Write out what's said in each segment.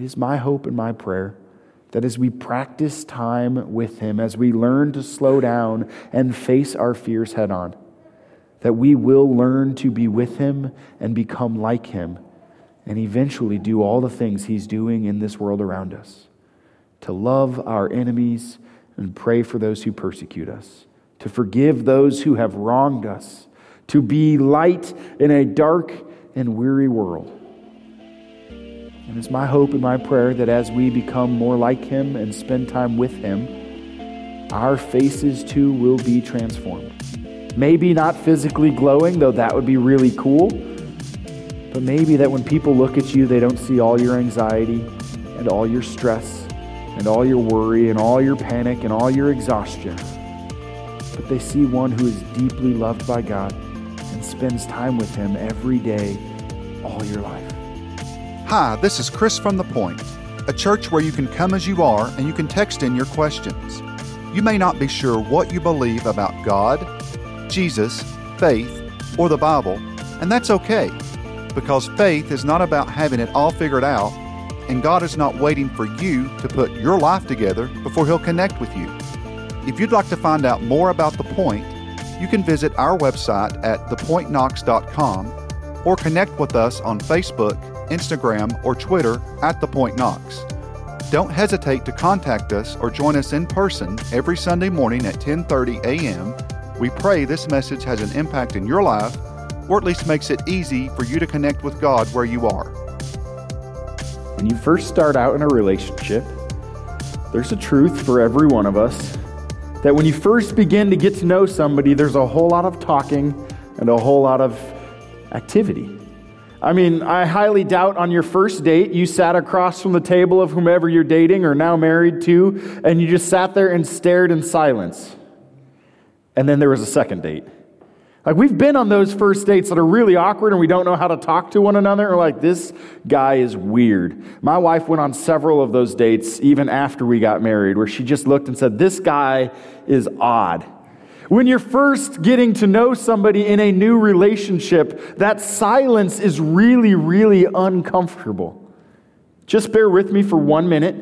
It is my hope and my prayer that as we practice time with Him, as we learn to slow down and face our fears head on, that we will learn to be with Him and become like Him and eventually do all the things He's doing in this world around us. To love our enemies and pray for those who persecute us, to forgive those who have wronged us, to be light in a dark and weary world. And it's my hope and my prayer that as we become more like Him and spend time with Him, our faces too will be transformed. Maybe not physically glowing, though that would be really cool, but maybe that when people look at you, they don't see all your anxiety and all your stress and all your worry and all your panic and all your exhaustion, but they see one who is deeply loved by God and spends time with Him every day, all your life. Hi, this is Chris from The Point, a church where you can come as you are and you can text in your questions. You may not be sure what you believe about God, Jesus, faith, or the Bible, and that's okay, because faith is not about having it all figured out, and God is not waiting for you to put your life together before He'll connect with you. If you'd like to find out more about The Point, you can visit our website at thepointknox.com or connect with us on Facebook Instagram, or Twitter at The Point Knox. Don't hesitate to contact us or join us in person every Sunday morning at 10:30 a.m. We pray this message has an impact in your life or at least makes it easy for you to connect with God where you are. When you first start out in a relationship, there's a truth for every one of us that when you first begin to get to know somebody, there's a whole lot of talking and a whole lot of activity. I mean, I highly doubt on your first date you sat across from the table of whomever you're dating or now married to, and you just sat there and stared in silence. And then there was a second date. Like, we've been on those first dates that are really awkward and we don't know how to talk to one another. Or, like, this guy is weird. My wife went on several of those dates even after we got married where she just looked and said, This guy is odd. When you're first getting to know somebody in a new relationship, that silence is really, really uncomfortable. Just bear with me for one minute.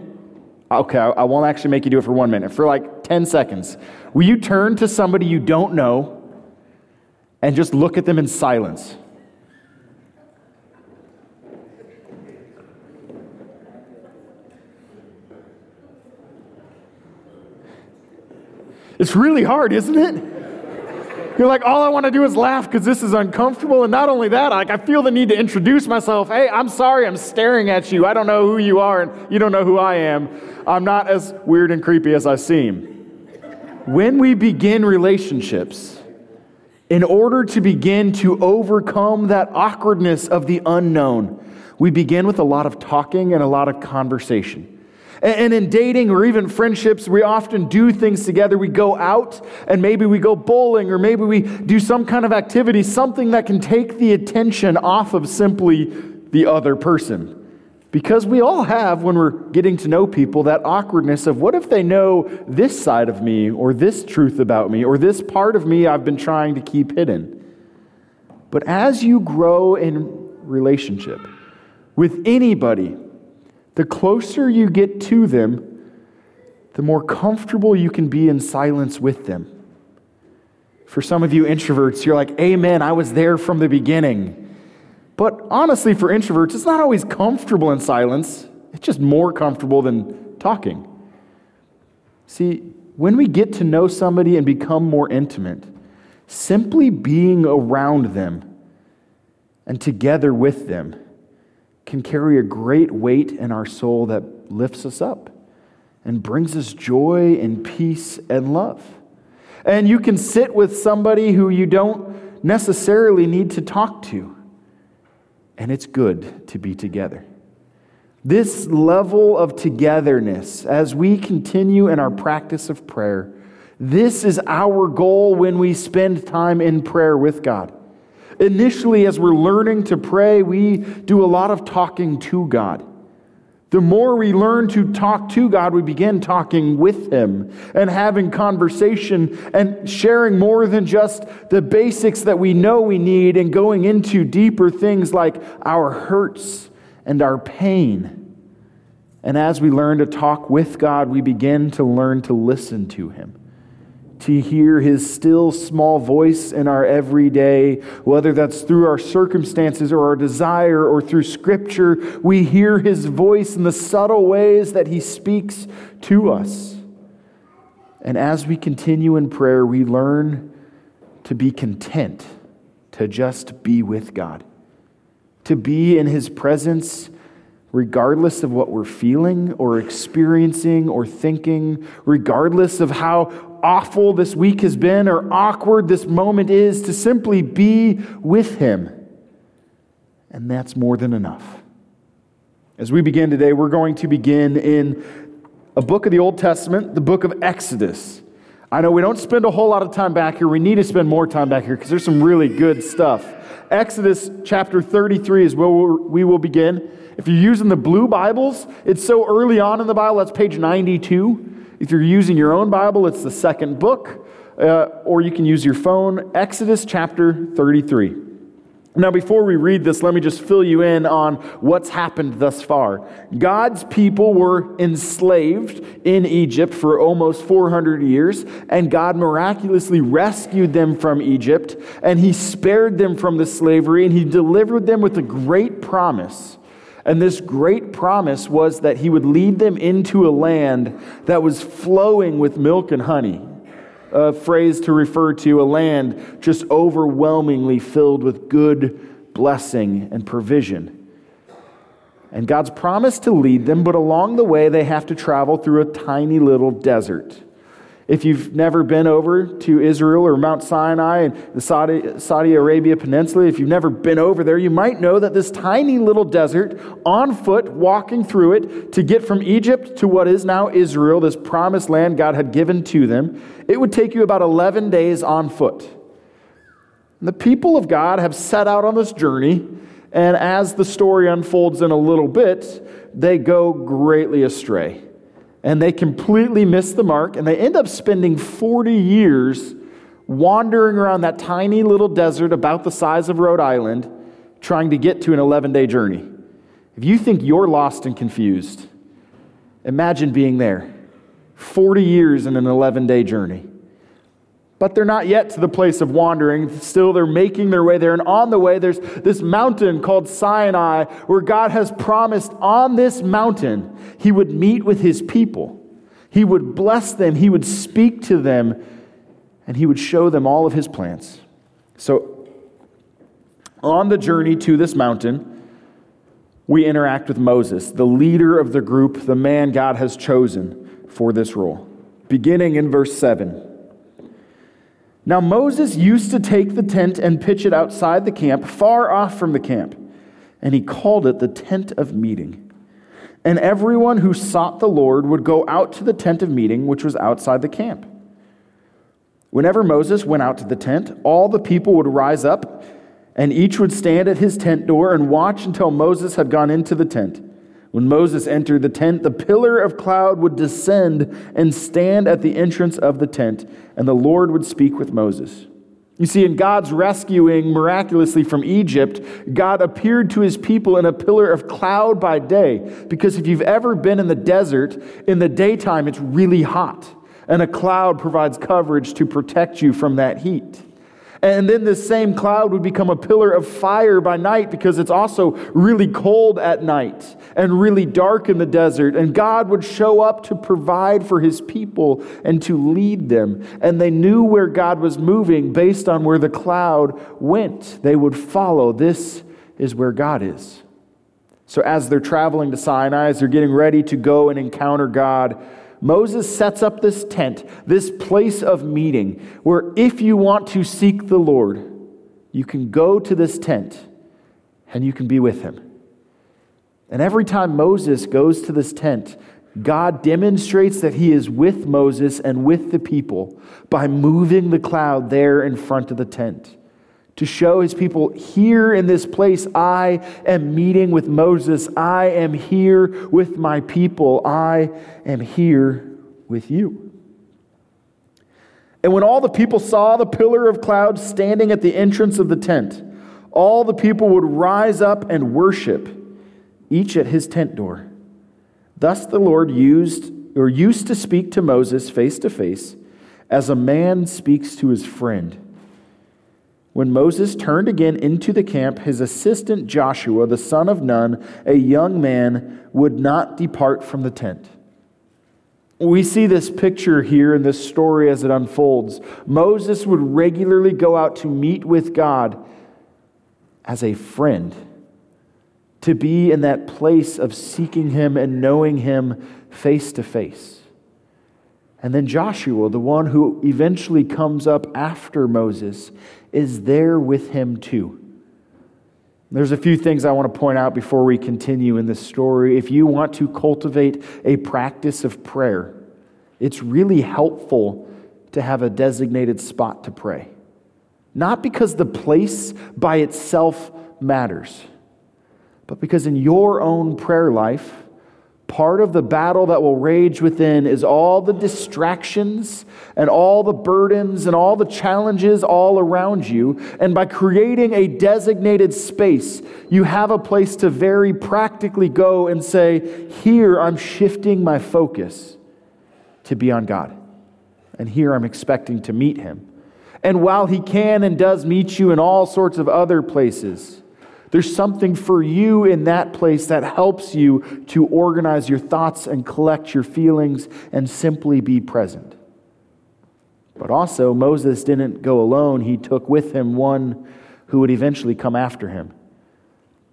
Okay, I won't actually make you do it for one minute, for like 10 seconds. Will you turn to somebody you don't know and just look at them in silence? It's really hard, isn't it? You're like, all I want to do is laugh because this is uncomfortable. And not only that, like I feel the need to introduce myself. Hey, I'm sorry I'm staring at you. I don't know who you are, and you don't know who I am. I'm not as weird and creepy as I seem. When we begin relationships, in order to begin to overcome that awkwardness of the unknown, we begin with a lot of talking and a lot of conversation. And in dating or even friendships, we often do things together. We go out and maybe we go bowling or maybe we do some kind of activity, something that can take the attention off of simply the other person. Because we all have, when we're getting to know people, that awkwardness of what if they know this side of me or this truth about me or this part of me I've been trying to keep hidden. But as you grow in relationship with anybody, the closer you get to them, the more comfortable you can be in silence with them. For some of you introverts, you're like, Amen, I was there from the beginning. But honestly, for introverts, it's not always comfortable in silence, it's just more comfortable than talking. See, when we get to know somebody and become more intimate, simply being around them and together with them can carry a great weight in our soul that lifts us up and brings us joy and peace and love. And you can sit with somebody who you don't necessarily need to talk to, and it's good to be together. This level of togetherness, as we continue in our practice of prayer, this is our goal when we spend time in prayer with God. Initially, as we're learning to pray, we do a lot of talking to God. The more we learn to talk to God, we begin talking with Him and having conversation and sharing more than just the basics that we know we need and going into deeper things like our hurts and our pain And as we learn to talk with God, we begin to learn to listen to Him, to hear His still small voice in our everyday, whether that's through our circumstances or our desire or through Scripture. We hear His voice in the subtle ways that He speaks to us. And as we continue in prayer, we learn to be content to just be with God, to be in His presence regardless of what we're feeling or experiencing or thinking, regardless of how awful this week has been or awkward this moment is, to simply be with Him. And that's more than enough. As we begin today, we're going to begin in a book of the Old Testament, the book of Exodus. I know we don't spend a whole lot of time back here. We need to spend more time back here because there's some really good stuff. Exodus chapter 33 is where we will begin. If you're using the blue Bibles, it's so early on in the Bible, that's page 92. If you're using your own Bible, it's the second book, uh, or you can use your phone, Exodus chapter 33. Now, before we read this, let me just fill you in on what's happened thus far. God's people were enslaved in Egypt for almost 400 years, and God miraculously rescued them from Egypt, and He spared them from the slavery, and He delivered them with a great promise and this great promise was that he would lead them into a land that was flowing with milk and honey. A phrase to refer to a land just overwhelmingly filled with good blessing and provision. And God's promised to lead them, but along the way, they have to travel through a tiny little desert. If you've never been over to Israel or Mount Sinai and the Saudi, Saudi Arabia Peninsula, if you've never been over there, you might know that this tiny little desert, on foot, walking through it to get from Egypt to what is now Israel, this promised land God had given to them, it would take you about 11 days on foot. And the people of God have set out on this journey, and as the story unfolds in a little bit, they go greatly astray and they completely miss the mark, and they end up spending 40 years wandering around that tiny little desert about the size of Rhode Island, trying to get to an 11 day journey. If you think you're lost and confused, imagine being there 40 years in an 11 day journey. But they're not yet to the place of wandering. Still, they're making their way there. And on the way, there's this mountain called Sinai, where God has promised on this mountain he would meet with his people. He would bless them, he would speak to them, and he would show them all of his plans. So, on the journey to this mountain, we interact with Moses, the leader of the group, the man God has chosen for this role. Beginning in verse 7. Now, Moses used to take the tent and pitch it outside the camp, far off from the camp, and he called it the tent of meeting. And everyone who sought the Lord would go out to the tent of meeting, which was outside the camp. Whenever Moses went out to the tent, all the people would rise up, and each would stand at his tent door and watch until Moses had gone into the tent. When Moses entered the tent, the pillar of cloud would descend and stand at the entrance of the tent, and the Lord would speak with Moses. You see, in God's rescuing miraculously from Egypt, God appeared to his people in a pillar of cloud by day. Because if you've ever been in the desert, in the daytime it's really hot, and a cloud provides coverage to protect you from that heat. And then this same cloud would become a pillar of fire by night because it's also really cold at night and really dark in the desert. And God would show up to provide for his people and to lead them. And they knew where God was moving based on where the cloud went. They would follow. This is where God is. So as they're traveling to Sinai, as they're getting ready to go and encounter God, Moses sets up this tent, this place of meeting, where if you want to seek the Lord, you can go to this tent and you can be with him. And every time Moses goes to this tent, God demonstrates that he is with Moses and with the people by moving the cloud there in front of the tent to show his people here in this place, I am meeting with Moses. I am here with my people. I am here with you. And when all the people saw the pillar of cloud standing at the entrance of the tent, all the people would rise up and worship, each at his tent door. Thus the Lord used or used to speak to Moses face to face as a man speaks to his friend. When Moses turned again into the camp, his assistant Joshua, the son of Nun, a young man, would not depart from the tent. We see this picture here in this story as it unfolds. Moses would regularly go out to meet with God as a friend, to be in that place of seeking Him and knowing Him face to face. And then Joshua, the one who eventually comes up after Moses, is there with him too. There's a few things I want to point out before we continue in this story. If you want to cultivate a practice of prayer, it's really helpful to have a designated spot to pray. Not because the place by itself matters, but because in your own prayer life, Part of the battle that will rage within is all the distractions and all the burdens and all the challenges all around you. And by creating a designated space, you have a place to very practically go and say, Here I'm shifting my focus to be on God. And here I'm expecting to meet Him. And while He can and does meet you in all sorts of other places, there's something for you in that place that helps you to organize your thoughts and collect your feelings and simply be present. But also, Moses didn't go alone, he took with him one who would eventually come after him.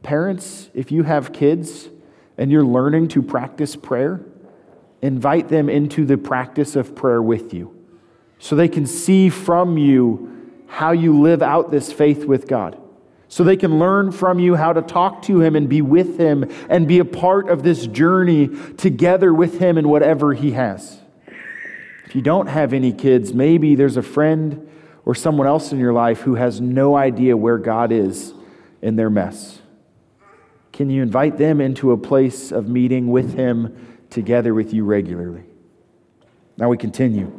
Parents, if you have kids and you're learning to practice prayer, invite them into the practice of prayer with you so they can see from you how you live out this faith with God so they can learn from you how to talk to him and be with him and be a part of this journey together with him in whatever he has. If you don't have any kids, maybe there's a friend or someone else in your life who has no idea where God is in their mess. Can you invite them into a place of meeting with him together with you regularly? Now we continue.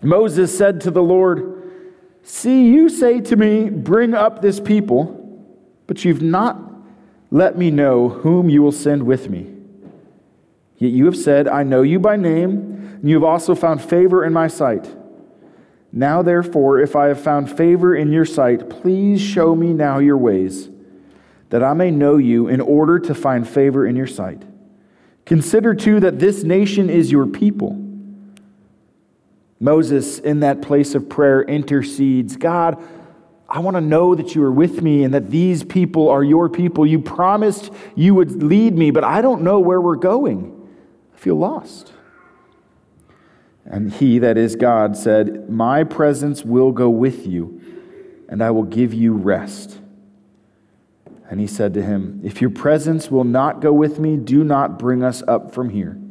Moses said to the Lord, See, you say to me, Bring up this people, but you've not let me know whom you will send with me. Yet you have said, I know you by name, and you have also found favor in my sight. Now, therefore, if I have found favor in your sight, please show me now your ways, that I may know you in order to find favor in your sight. Consider, too, that this nation is your people. Moses, in that place of prayer, intercedes God, I want to know that you are with me and that these people are your people. You promised you would lead me, but I don't know where we're going. I feel lost. And he, that is God, said, My presence will go with you, and I will give you rest. And he said to him, If your presence will not go with me, do not bring us up from here.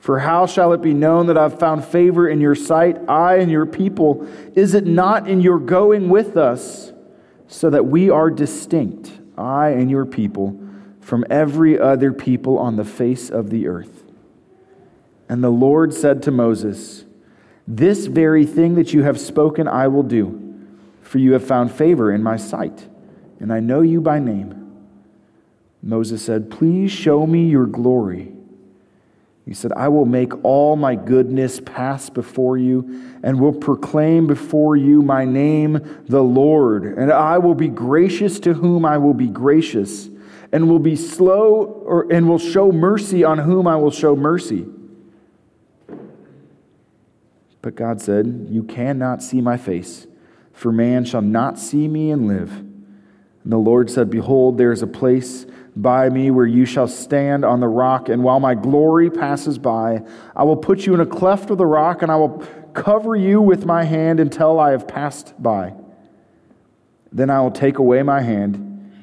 For how shall it be known that I've found favor in your sight, I and your people? Is it not in your going with us, so that we are distinct, I and your people, from every other people on the face of the earth? And the Lord said to Moses, This very thing that you have spoken I will do, for you have found favor in my sight, and I know you by name. Moses said, Please show me your glory. He said, I will make all my goodness pass before you and will proclaim before you my name, the Lord. And I will be gracious to whom I will be gracious and will be slow or, and will show mercy on whom I will show mercy. But God said, You cannot see my face, for man shall not see me and live. And the Lord said, Behold, there is a place by me where you shall stand on the rock, and while my glory passes by, I will put you in a cleft of the rock, and I will cover you with my hand until I have passed by. Then I will take away my hand,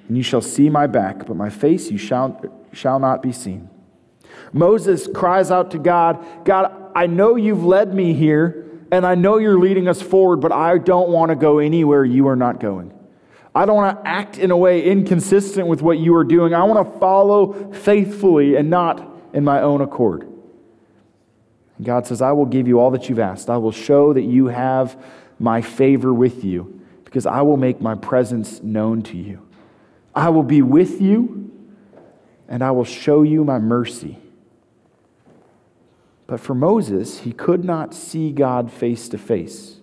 and you shall see my back, but my face you shall, shall not be seen. Moses cries out to God, God, I know you've led me here, and I know you're leading us forward, but I don't want to go anywhere you are not going. I don't want to act in a way inconsistent with what you are doing. I want to follow faithfully and not in my own accord. And God says, I will give you all that you've asked. I will show that you have my favor with you because I will make my presence known to you. I will be with you and I will show you my mercy. But for Moses, he could not see God face to face.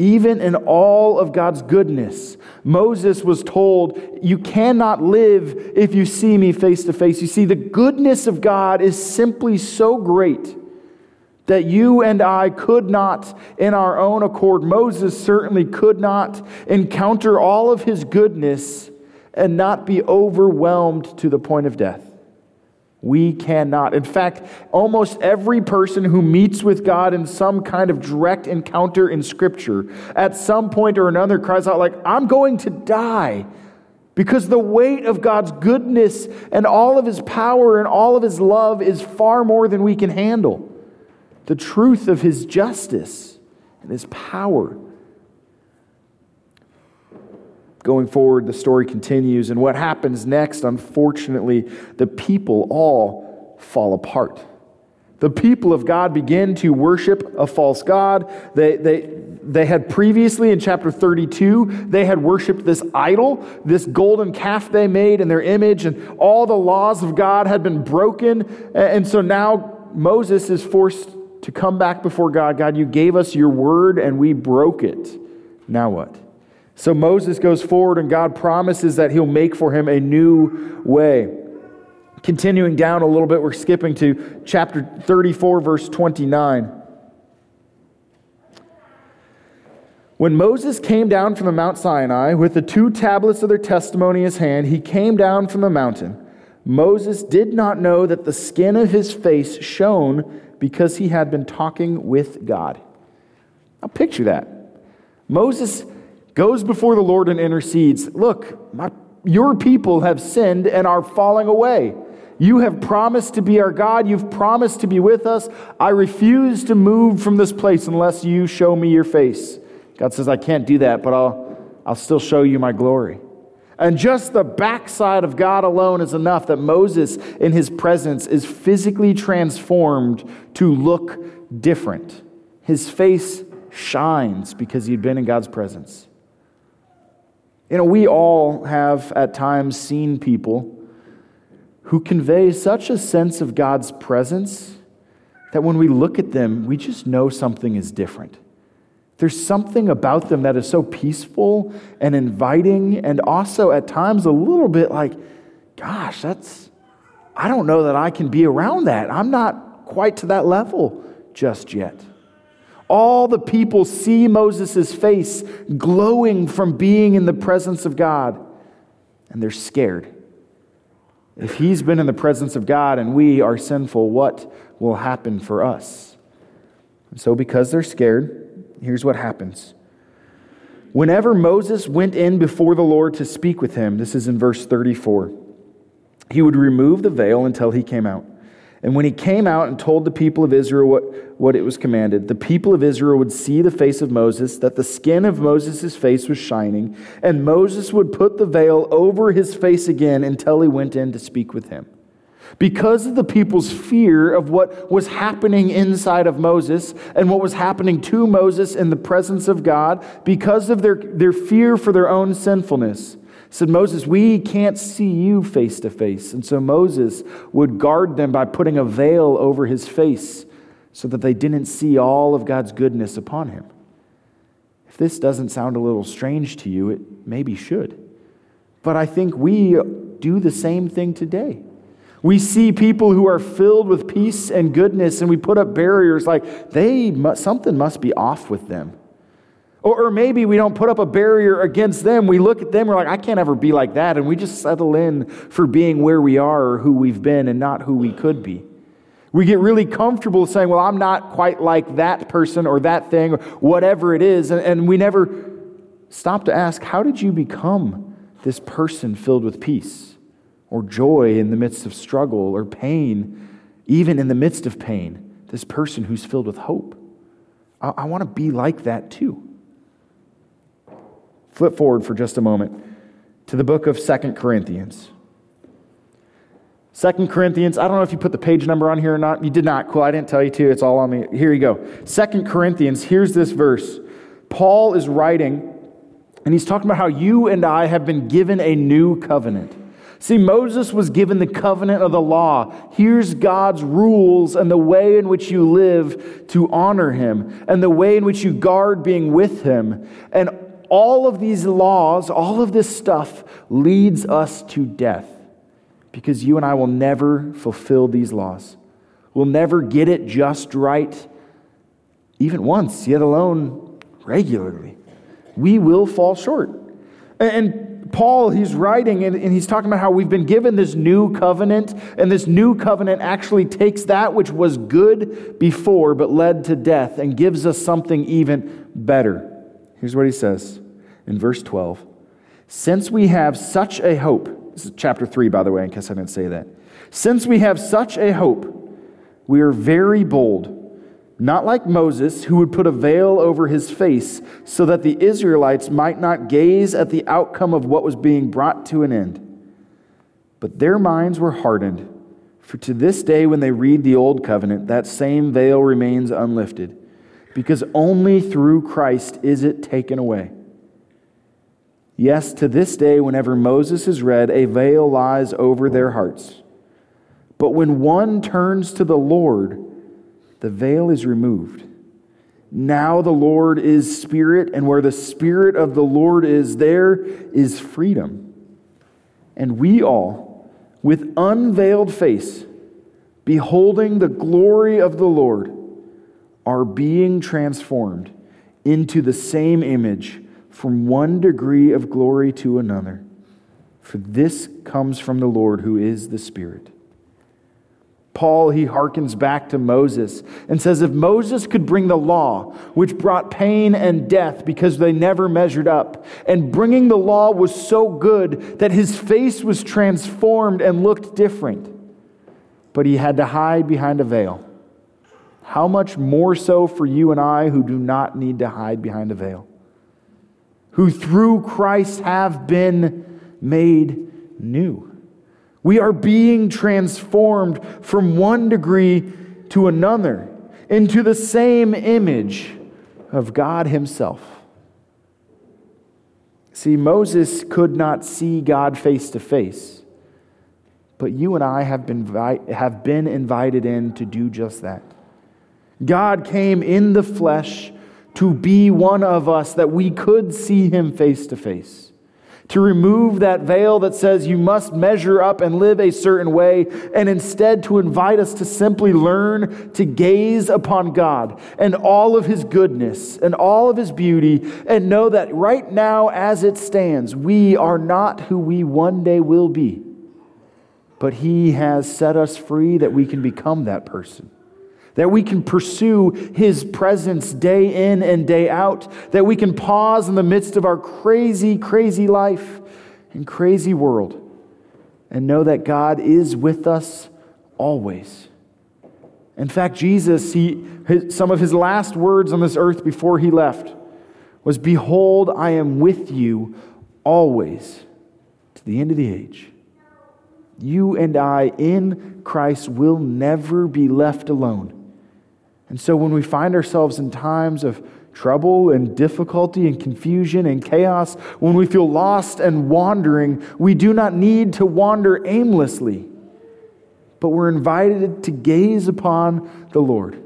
Even in all of God's goodness, Moses was told, You cannot live if you see me face to face. You see, the goodness of God is simply so great that you and I could not, in our own accord, Moses certainly could not encounter all of his goodness and not be overwhelmed to the point of death. We cannot. In fact, almost every person who meets with God in some kind of direct encounter in Scripture at some point or another cries out, like, I'm going to die. Because the weight of God's goodness and all of his power and all of his love is far more than we can handle. The truth of his justice and his power Going forward, the story continues, and what happens next, unfortunately, the people all fall apart. The people of God begin to worship a false God. They, they, they had previously in chapter 32, they had worshiped this idol, this golden calf they made in their image, and all the laws of God had been broken. And so now Moses is forced to come back before God. God, you gave us your word and we broke it. Now what? So Moses goes forward, and God promises that he'll make for him a new way. Continuing down a little bit, we're skipping to chapter 34, verse 29. When Moses came down from the Mount Sinai with the two tablets of their testimony in his hand, he came down from the mountain. Moses did not know that the skin of his face shone because he had been talking with God. Now, picture that. Moses goes before the Lord and intercedes. Look, my, your people have sinned and are falling away. You have promised to be our God. You've promised to be with us. I refuse to move from this place unless you show me your face. God says, I can't do that, but I'll, I'll still show you my glory. And just the backside of God alone is enough that Moses, in his presence, is physically transformed to look different. His face shines because he'd been in God's presence. You know, we all have at times seen people who convey such a sense of God's presence that when we look at them, we just know something is different. There's something about them that is so peaceful and inviting, and also at times a little bit like, gosh, that's, I don't know that I can be around that. I'm not quite to that level just yet. All the people see Moses' face glowing from being in the presence of God, and they're scared. If he's been in the presence of God and we are sinful, what will happen for us? So, because they're scared, here's what happens. Whenever Moses went in before the Lord to speak with him, this is in verse 34, he would remove the veil until he came out. And when he came out and told the people of Israel what, what it was commanded, the people of Israel would see the face of Moses, that the skin of Moses' face was shining, and Moses would put the veil over his face again until he went in to speak with him. Because of the people's fear of what was happening inside of Moses and what was happening to Moses in the presence of God, because of their, their fear for their own sinfulness, said, Moses, we can't see you face to face. And so Moses would guard them by putting a veil over his face so that they didn't see all of God's goodness upon him. If this doesn't sound a little strange to you, it maybe should. But I think we do the same thing today. We see people who are filled with peace and goodness, and we put up barriers like they something must be off with them. Or, or maybe we don't put up a barrier against them. We look at them, we're like, I can't ever be like that. And we just settle in for being where we are or who we've been and not who we could be. We get really comfortable saying, well, I'm not quite like that person or that thing or whatever it is. And, and we never stop to ask, how did you become this person filled with peace or joy in the midst of struggle or pain, even in the midst of pain? This person who's filled with hope. I, I want to be like that too. Flip forward for just a moment to the book of Second Corinthians. Second Corinthians, I don't know if you put the page number on here or not. You did not. Cool, I didn't tell you to. It's all on me. Here you go. Second Corinthians, here's this verse. Paul is writing, and he's talking about how you and I have been given a new covenant. See, Moses was given the covenant of the law. Here's God's rules and the way in which you live to honor him, and the way in which you guard being with him. And all of these laws, all of this stuff leads us to death because you and I will never fulfill these laws. We'll never get it just right, even once, yet alone regularly. We will fall short. And Paul, he's writing and, he's talking about how we've been given this new covenant, and this new covenant actually takes that which was good before but led to death and gives us something even better. Here's what he says in verse 12 Since we have such a hope, this is chapter 3, by the way, in case I didn't say that. Since we have such a hope, we are very bold not like Moses, who would put a veil over his face so that the Israelites might not gaze at the outcome of what was being brought to an end. But their minds were hardened, for to this day, when they read the Old Covenant, that same veil remains unlifted, because only through Christ is it taken away. Yes, to this day, whenever Moses is read, a veil lies over their hearts. But when one turns to the Lord, the veil is removed. Now the Lord is Spirit, and where the Spirit of the Lord is, there is freedom. And we all, with unveiled face, beholding the glory of the Lord, are being transformed into the same image from one degree of glory to another. For this comes from the Lord who is the Spirit. Paul, he harkens back to Moses and says if Moses could bring the law, which brought pain and death because they never measured up, and bringing the law was so good that his face was transformed and looked different, but he had to hide behind a veil. How much more so for you and I who do not need to hide behind a veil? Who through Christ have been made new. We are being transformed from one degree to another into the same image of God Himself. See, Moses could not see God face to face, but you and I have been, have been invited in to do just that. God came in the flesh to be one of us that we could see Him face to face. To remove that veil that says you must measure up and live a certain way, and instead to invite us to simply learn to gaze upon God and all of His goodness and all of His beauty, and know that right now, as it stands, we are not who we one day will be, but He has set us free that we can become that person that we can pursue His presence day in and day out, that we can pause in the midst of our crazy, crazy life and crazy world and know that God is with us always. In fact, Jesus, he, his, some of his last words on this earth before he left was Behold, I am with you always to the end of the age. You and I in Christ will never be left alone. And so when we find ourselves in times of trouble and difficulty and confusion and chaos, when we feel lost and wandering, we do not need to wander aimlessly, but we're invited to gaze upon the Lord,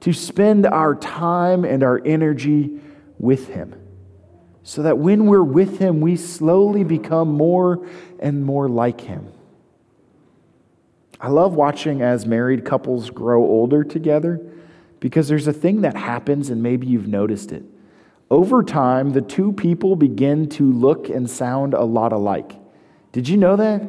to spend our time and our energy with Him, so that when we're with Him, we slowly become more and more like Him. I love watching as married couples grow older together because there's a thing that happens, and maybe you've noticed it. Over time, the two people begin to look and sound a lot alike. Did you know that?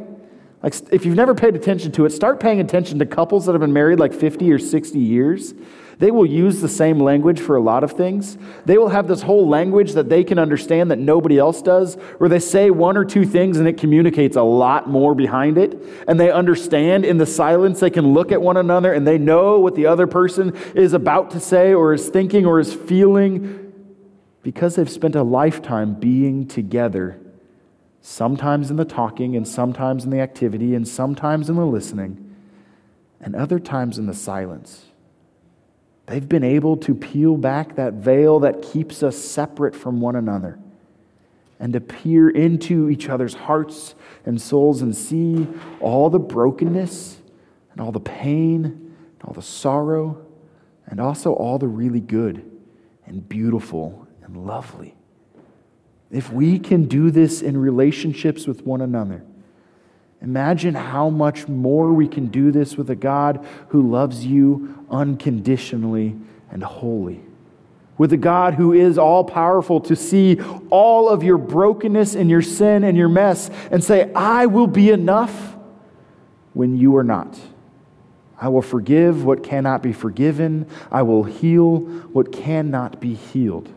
Like, if you've never paid attention to it, start paying attention to couples that have been married like 50 or 60 years. They will use the same language for a lot of things. They will have this whole language that they can understand that nobody else does, where they say one or two things and it communicates a lot more behind it. And they understand in the silence, they can look at one another and they know what the other person is about to say or is thinking or is feeling because they've spent a lifetime being together sometimes in the talking, and sometimes in the activity, and sometimes in the listening, and other times in the silence. They've been able to peel back that veil that keeps us separate from one another. and to peer into each other's hearts and souls and see all the brokenness and all the pain and all the sorrow and also all the really good and beautiful and lovely. If we can do this in relationships with one another, imagine how much more we can do this with a God who loves you unconditionally and wholly. With a God who is all powerful to see all of your brokenness and your sin and your mess and say, I will be enough when you are not. I will forgive what cannot be forgiven. I will heal what cannot be healed.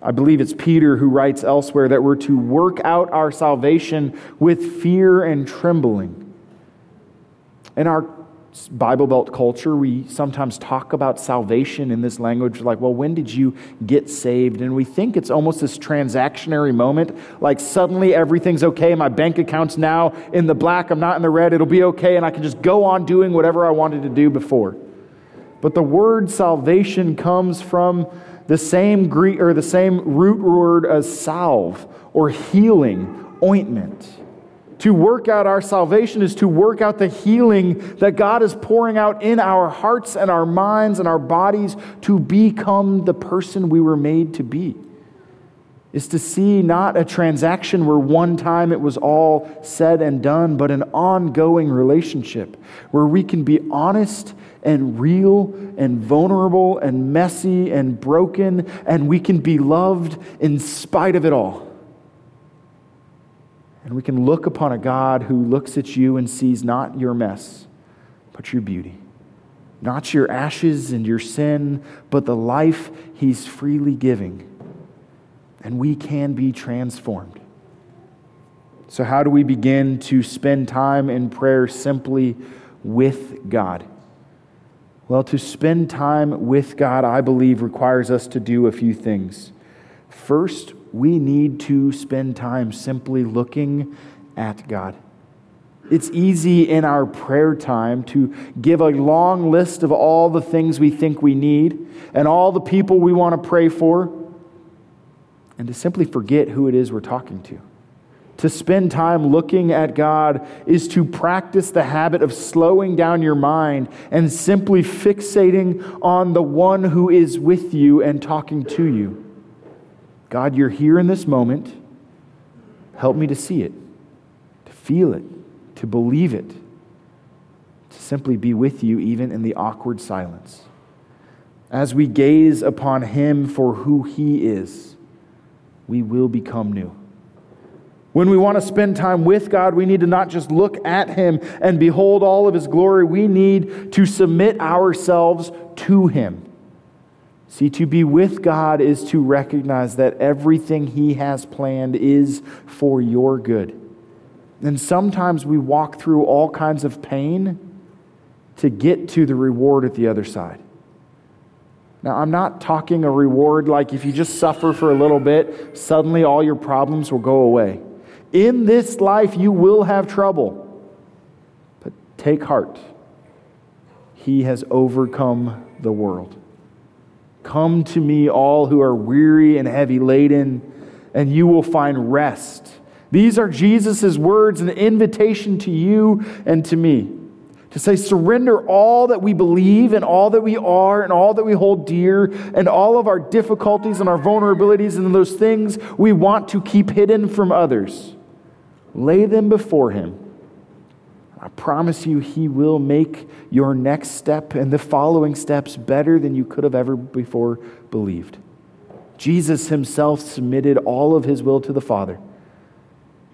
I believe it's Peter who writes elsewhere that we're to work out our salvation with fear and trembling. In our Bible Belt culture, we sometimes talk about salvation in this language like, well, when did you get saved? And we think it's almost this transactionary moment, like suddenly everything's okay, my bank account's now in the black, I'm not in the red, it'll be okay, and I can just go on doing whatever I wanted to do before. But the word salvation comes from the same Greek or the same root word as salve or healing, ointment. To work out our salvation is to work out the healing that God is pouring out in our hearts and our minds and our bodies to become the person we were made to be. Is to see not a transaction where one time it was all said and done, but an ongoing relationship where we can be honest and real and vulnerable and messy and broken, and we can be loved in spite of it all. And we can look upon a God who looks at you and sees not your mess, but your beauty. Not your ashes and your sin, but the life He's freely giving. And we can be transformed. So, how do we begin to spend time in prayer simply with God? Well, to spend time with God, I believe, requires us to do a few things. First, we need to spend time simply looking at God. It's easy in our prayer time to give a long list of all the things we think we need and all the people we want to pray for, and to simply forget who it is we're talking to. To spend time looking at God is to practice the habit of slowing down your mind and simply fixating on the one who is with you and talking to you. God, you're here in this moment. Help me to see it, to feel it, to believe it, to simply be with you even in the awkward silence. As we gaze upon Him for who He is, we will become new. When we want to spend time with God, we need to not just look at Him and behold all of His glory. We need to submit ourselves to Him. See, to be with God is to recognize that everything He has planned is for your good. And sometimes we walk through all kinds of pain to get to the reward at the other side. Now, I'm not talking a reward like if you just suffer for a little bit, suddenly all your problems will go away. In this life, you will have trouble. But take heart. He has overcome the world. Come to me, all who are weary and heavy laden, and you will find rest. These are Jesus' words, an invitation to you and to me to say, surrender all that we believe and all that we are and all that we hold dear and all of our difficulties and our vulnerabilities and those things we want to keep hidden from others. Lay them before Him. I promise you, He will make your next step and the following steps better than you could have ever before believed. Jesus Himself submitted all of His will to the Father.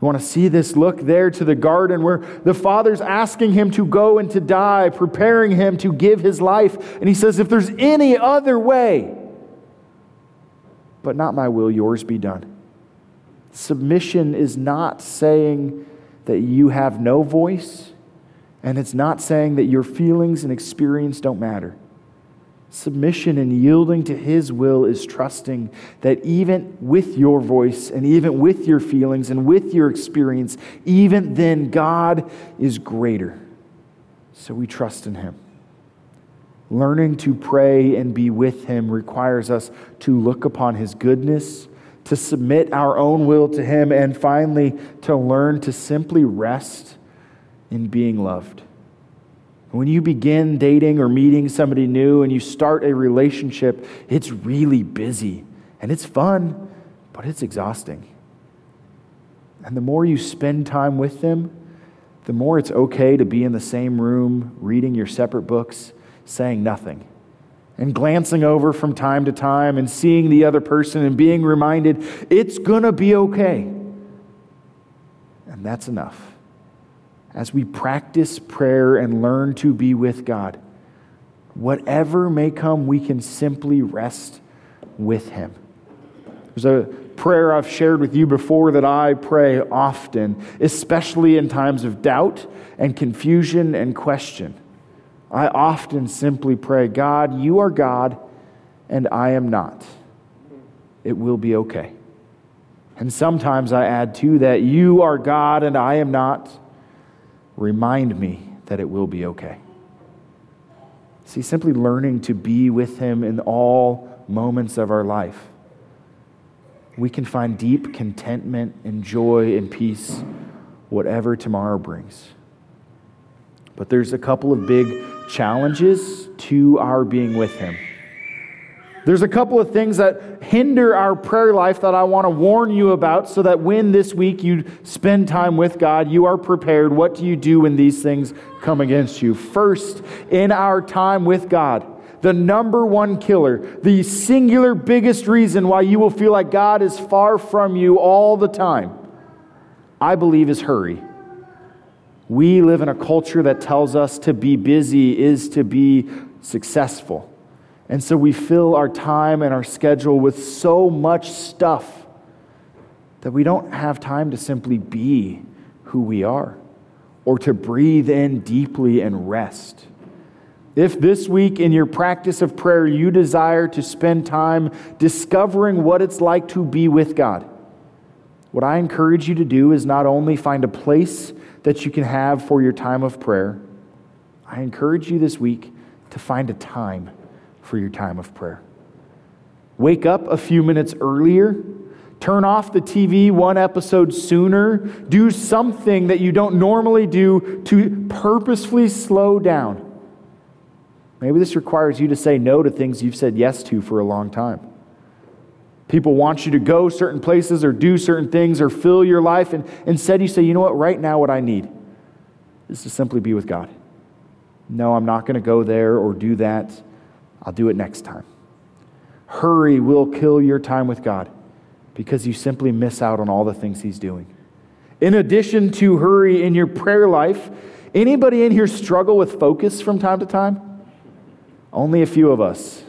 You want to see this? Look there to the garden where the Father's asking Him to go and to die, preparing Him to give His life. And He says, If there's any other way, but not my will, yours be done. Submission is not saying that you have no voice, and it's not saying that your feelings and experience don't matter. Submission and yielding to His will is trusting that even with your voice and even with your feelings and with your experience, even then, God is greater. So we trust in Him. Learning to pray and be with Him requires us to look upon His goodness to submit our own will to Him, and finally, to learn to simply rest in being loved. When you begin dating or meeting somebody new and you start a relationship, it's really busy and it's fun, but it's exhausting. And the more you spend time with them, the more it's okay to be in the same room, reading your separate books, saying nothing and glancing over from time to time and seeing the other person and being reminded it's going to be okay. And that's enough. As we practice prayer and learn to be with God, whatever may come, we can simply rest with Him. There's a prayer I've shared with you before that I pray often, especially in times of doubt and confusion and question. I often simply pray, God, you are God and I am not. It will be okay. And sometimes I add to that, you are God and I am not. Remind me that it will be okay. See, simply learning to be with Him in all moments of our life, we can find deep contentment and joy and peace, whatever tomorrow brings. But there's a couple of big challenges to our being with Him. There's a couple of things that hinder our prayer life that I want to warn you about so that when this week you spend time with God, you are prepared. What do you do when these things come against you? First, in our time with God, the number one killer, the singular biggest reason why you will feel like God is far from you all the time, I believe is hurry. We live in a culture that tells us to be busy is to be successful. And so we fill our time and our schedule with so much stuff that we don't have time to simply be who we are or to breathe in deeply and rest. If this week in your practice of prayer you desire to spend time discovering what it's like to be with God, what I encourage you to do is not only find a place that you can have for your time of prayer, I encourage you this week to find a time for your time of prayer. Wake up a few minutes earlier. Turn off the TV one episode sooner. Do something that you don't normally do to purposefully slow down. Maybe this requires you to say no to things you've said yes to for a long time. People want you to go certain places or do certain things or fill your life, and instead you say, you know what, right now, what I need is to simply be with God. No, I'm not going to go there or do that. I'll do it next time. Hurry will kill your time with God because you simply miss out on all the things He's doing. In addition to hurry in your prayer life, anybody in here struggle with focus from time to time? Only a few of us.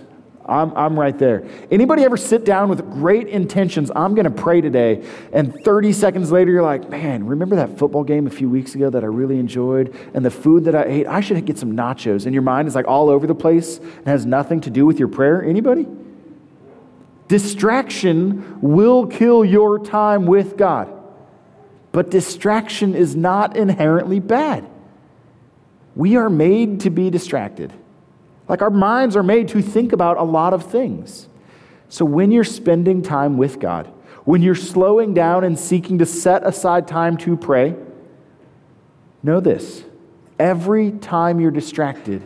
I'm, I'm right there. Anybody ever sit down with great intentions? I'm going to pray today. And 30 seconds later, you're like, man, remember that football game a few weeks ago that I really enjoyed? And the food that I ate? I should get some nachos. And your mind is like all over the place and has nothing to do with your prayer. Anybody? Distraction will kill your time with God. But distraction is not inherently bad. We are made to be distracted. Like our minds are made to think about a lot of things. So when you're spending time with God, when you're slowing down and seeking to set aside time to pray, know this every time you're distracted,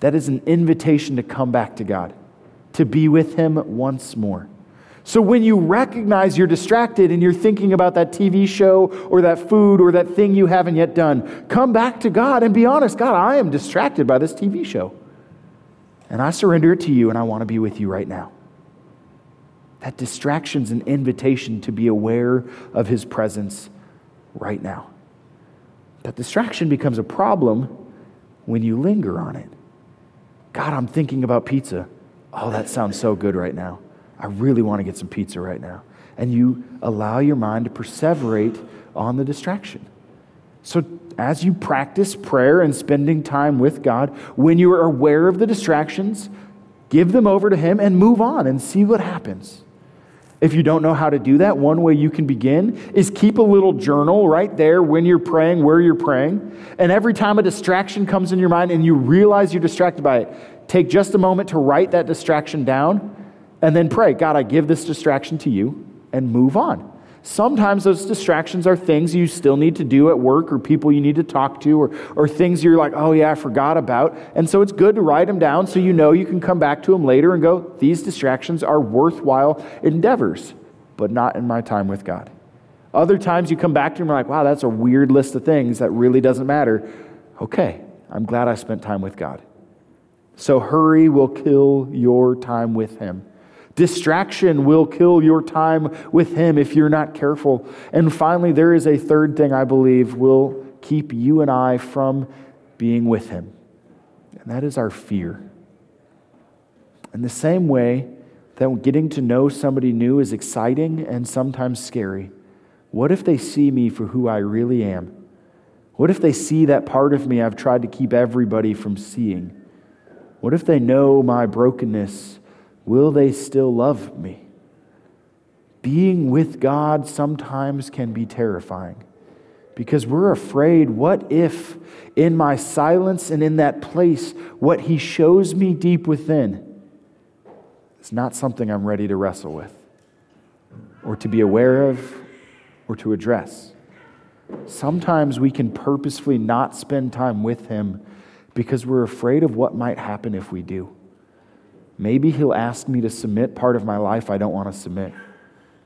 that is an invitation to come back to God, to be with Him once more. So when you recognize you're distracted and you're thinking about that TV show or that food or that thing you haven't yet done, come back to God and be honest God, I am distracted by this TV show. And I surrender it to you, and I want to be with you right now. That distraction's an invitation to be aware of his presence right now. That distraction becomes a problem when you linger on it. God, I'm thinking about pizza. Oh, that sounds so good right now. I really want to get some pizza right now. And you allow your mind to perseverate on the distraction. So, as you practice prayer and spending time with God, when you are aware of the distractions, give them over to Him and move on and see what happens. If you don't know how to do that, one way you can begin is keep a little journal right there when you're praying, where you're praying. And every time a distraction comes in your mind and you realize you're distracted by it, take just a moment to write that distraction down And then pray, God, I give this distraction to you and move on. Sometimes those distractions are things you still need to do at work or people you need to talk to or, or things you're like, oh, yeah, I forgot about. And so it's good to write them down so you know you can come back to them later and go, these distractions are worthwhile endeavors, but not in my time with God. Other times you come back to them and you're like, wow, that's a weird list of things that really doesn't matter. Okay, I'm glad I spent time with God. So hurry will kill your time with Him. Distraction will kill your time with Him if you're not careful. And finally, there is a third thing I believe will keep you and I from being with Him, and that is our fear. In the same way that getting to know somebody new is exciting and sometimes scary, what if they see me for who I really am? What if they see that part of me I've tried to keep everybody from seeing? What if they know my brokenness will they still love me? Being with God sometimes can be terrifying because we're afraid what if, in my silence and in that place, what He shows me deep within is not something I'm ready to wrestle with or to be aware of or to address. Sometimes we can purposefully not spend time with Him because we're afraid of what might happen if we do. Maybe he'll ask me to submit part of my life I don't want to submit.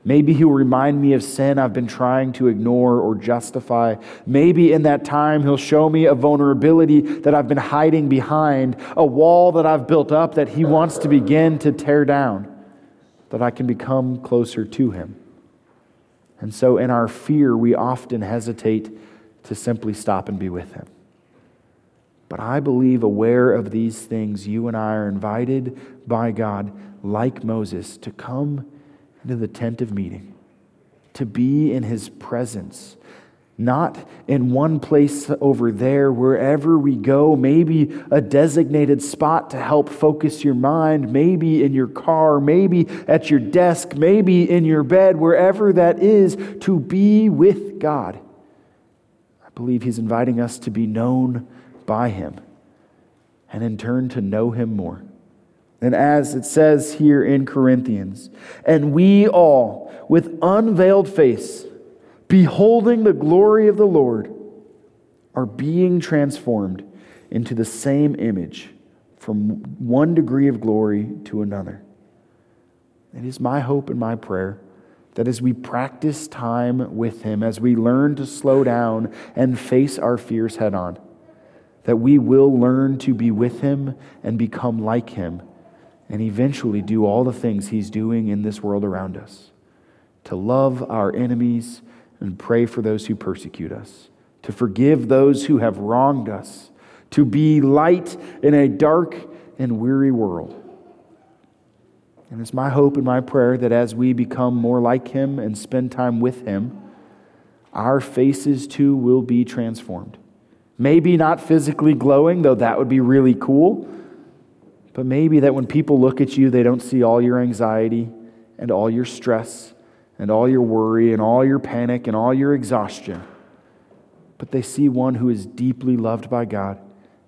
Maybe he'll remind me of sin I've been trying to ignore or justify. Maybe in that time he'll show me a vulnerability that I've been hiding behind, a wall that I've built up that he wants to begin to tear down, that I can become closer to him. And so in our fear, we often hesitate to simply stop and be with him. But I believe, aware of these things, you and I are invited by God, like Moses, to come into the tent of meeting, to be in his presence, not in one place over there, wherever we go, maybe a designated spot to help focus your mind, maybe in your car, maybe at your desk, maybe in your bed, wherever that is, to be with God. I believe he's inviting us to be known by him and in turn to know him more. And as it says here in Corinthians, and we all, with unveiled face, beholding the glory of the Lord, are being transformed into the same image from one degree of glory to another. It is my hope and my prayer that as we practice time with Him, as we learn to slow down and face our fears head on, that we will learn to be with him and become like him and eventually do all the things he's doing in this world around us. To love our enemies and pray for those who persecute us, to forgive those who have wronged us, to be light in a dark and weary world. And it's my hope and my prayer that as we become more like him and spend time with him, our faces too will be transformed Maybe not physically glowing, though that would be really cool. But maybe that when people look at you, they don't see all your anxiety and all your stress and all your worry and all your panic and all your exhaustion. But they see one who is deeply loved by God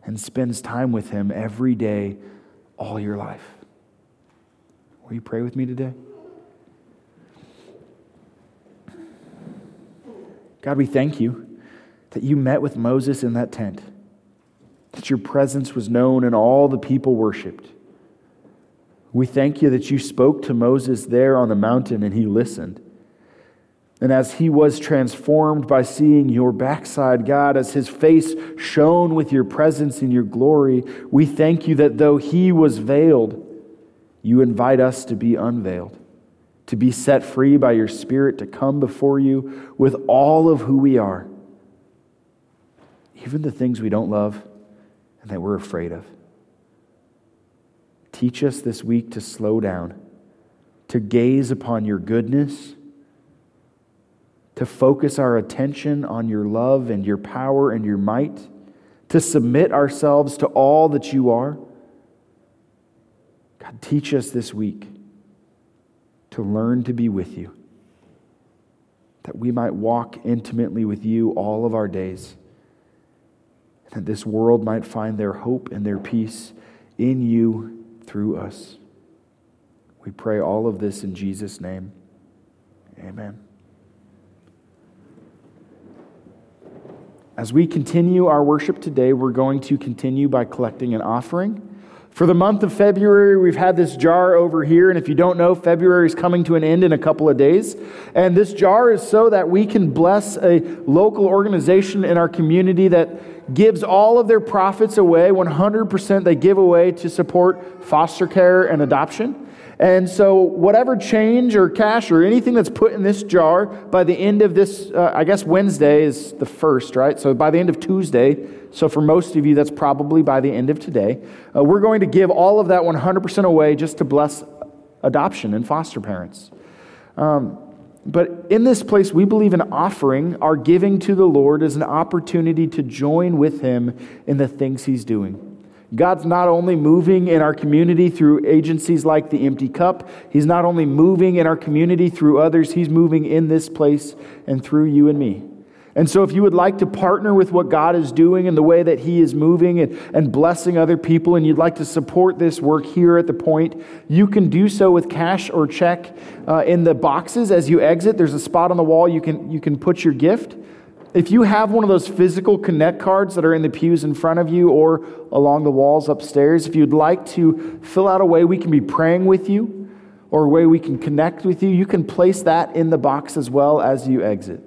and spends time with Him every day, all your life. Will you pray with me today? God, we thank you that you met with Moses in that tent, that your presence was known and all the people worshiped. We thank you that you spoke to Moses there on the mountain and he listened. And as he was transformed by seeing your backside, God, as his face shone with your presence and your glory, we thank you that though he was veiled, you invite us to be unveiled, to be set free by your Spirit, to come before you with all of who we are even the things we don't love and that we're afraid of. Teach us this week to slow down, to gaze upon your goodness, to focus our attention on your love and your power and your might, to submit ourselves to all that you are. God, teach us this week to learn to be with you, that we might walk intimately with you all of our days that this world might find their hope and their peace in you through us. We pray all of this in Jesus' name. Amen. As we continue our worship today, we're going to continue by collecting an offering. For the month of February, we've had this jar over here, and if you don't know, February is coming to an end in a couple of days. And this jar is so that we can bless a local organization in our community that gives all of their profits away, 100% they give away to support foster care and adoption. And so, whatever change or cash or anything that's put in this jar by the end of this, uh, I guess Wednesday is the first, right? So, by the end of Tuesday, so for most of you, that's probably by the end of today, uh, we're going to give all of that 100% away just to bless adoption and foster parents. Um, but in this place, we believe an offering our giving to the Lord is an opportunity to join with Him in the things He's doing. God's not only moving in our community through agencies like the Empty Cup, He's not only moving in our community through others, He's moving in this place and through you and me. And so, if you would like to partner with what God is doing and the way that He is moving and, and blessing other people, and you'd like to support this work here at the point, you can do so with cash or check uh, in the boxes as you exit. There's a spot on the wall you can, you can put your gift. If you have one of those physical connect cards that are in the pews in front of you or along the walls upstairs, if you'd like to fill out a way we can be praying with you or a way we can connect with you, you can place that in the box as well as you exit.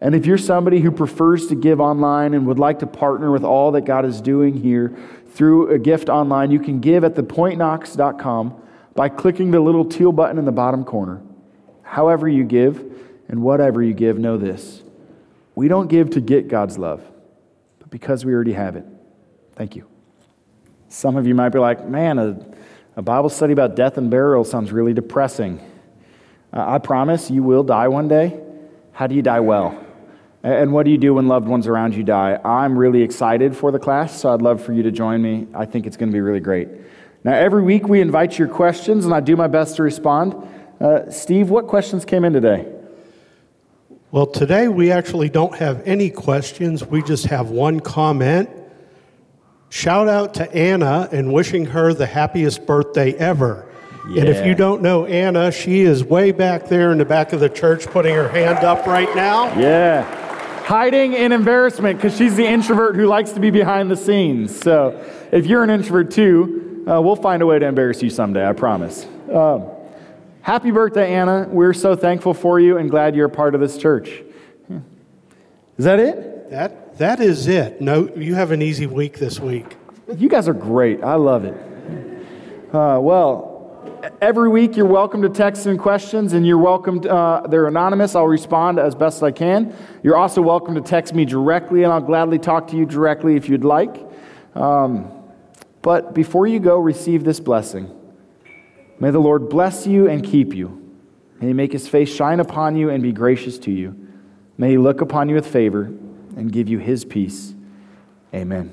And if you're somebody who prefers to give online and would like to partner with all that God is doing here through a gift online, you can give at thepointknox.com by clicking the little teal button in the bottom corner. However, you give and whatever you give, know this we don't give to get God's love, but because we already have it. Thank you. Some of you might be like, man, a, a Bible study about death and burial sounds really depressing. Uh, I promise you will die one day. How do you die well? And what do you do when loved ones around you die? I'm really excited for the class, so I'd love for you to join me. I think it's going to be really great. Now, every week we invite your questions, and I do my best to respond. Uh, Steve, what questions came in today? Well, today we actually don't have any questions. We just have one comment. Shout out to Anna and wishing her the happiest birthday ever. Yeah. And if you don't know Anna, she is way back there in the back of the church putting her hand up right now. Yeah. Hiding in embarrassment because she's the introvert who likes to be behind the scenes. So if you're an introvert too, uh, we'll find a way to embarrass you someday, I promise. Um, Happy birthday, Anna. We're so thankful for you and glad you're a part of this church. Is that it? That, that is it. No, you have an easy week this week. You guys are great. I love it. Uh, well, every week you're welcome to text in questions, and you're welcome. To, uh, they're anonymous. I'll respond as best I can. You're also welcome to text me directly, and I'll gladly talk to you directly if you'd like. Um, but before you go, receive this blessing. May the Lord bless you and keep you. May he make his face shine upon you and be gracious to you. May he look upon you with favor and give you his peace. Amen.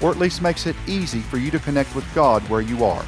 or at least makes it easy for you to connect with God where you are.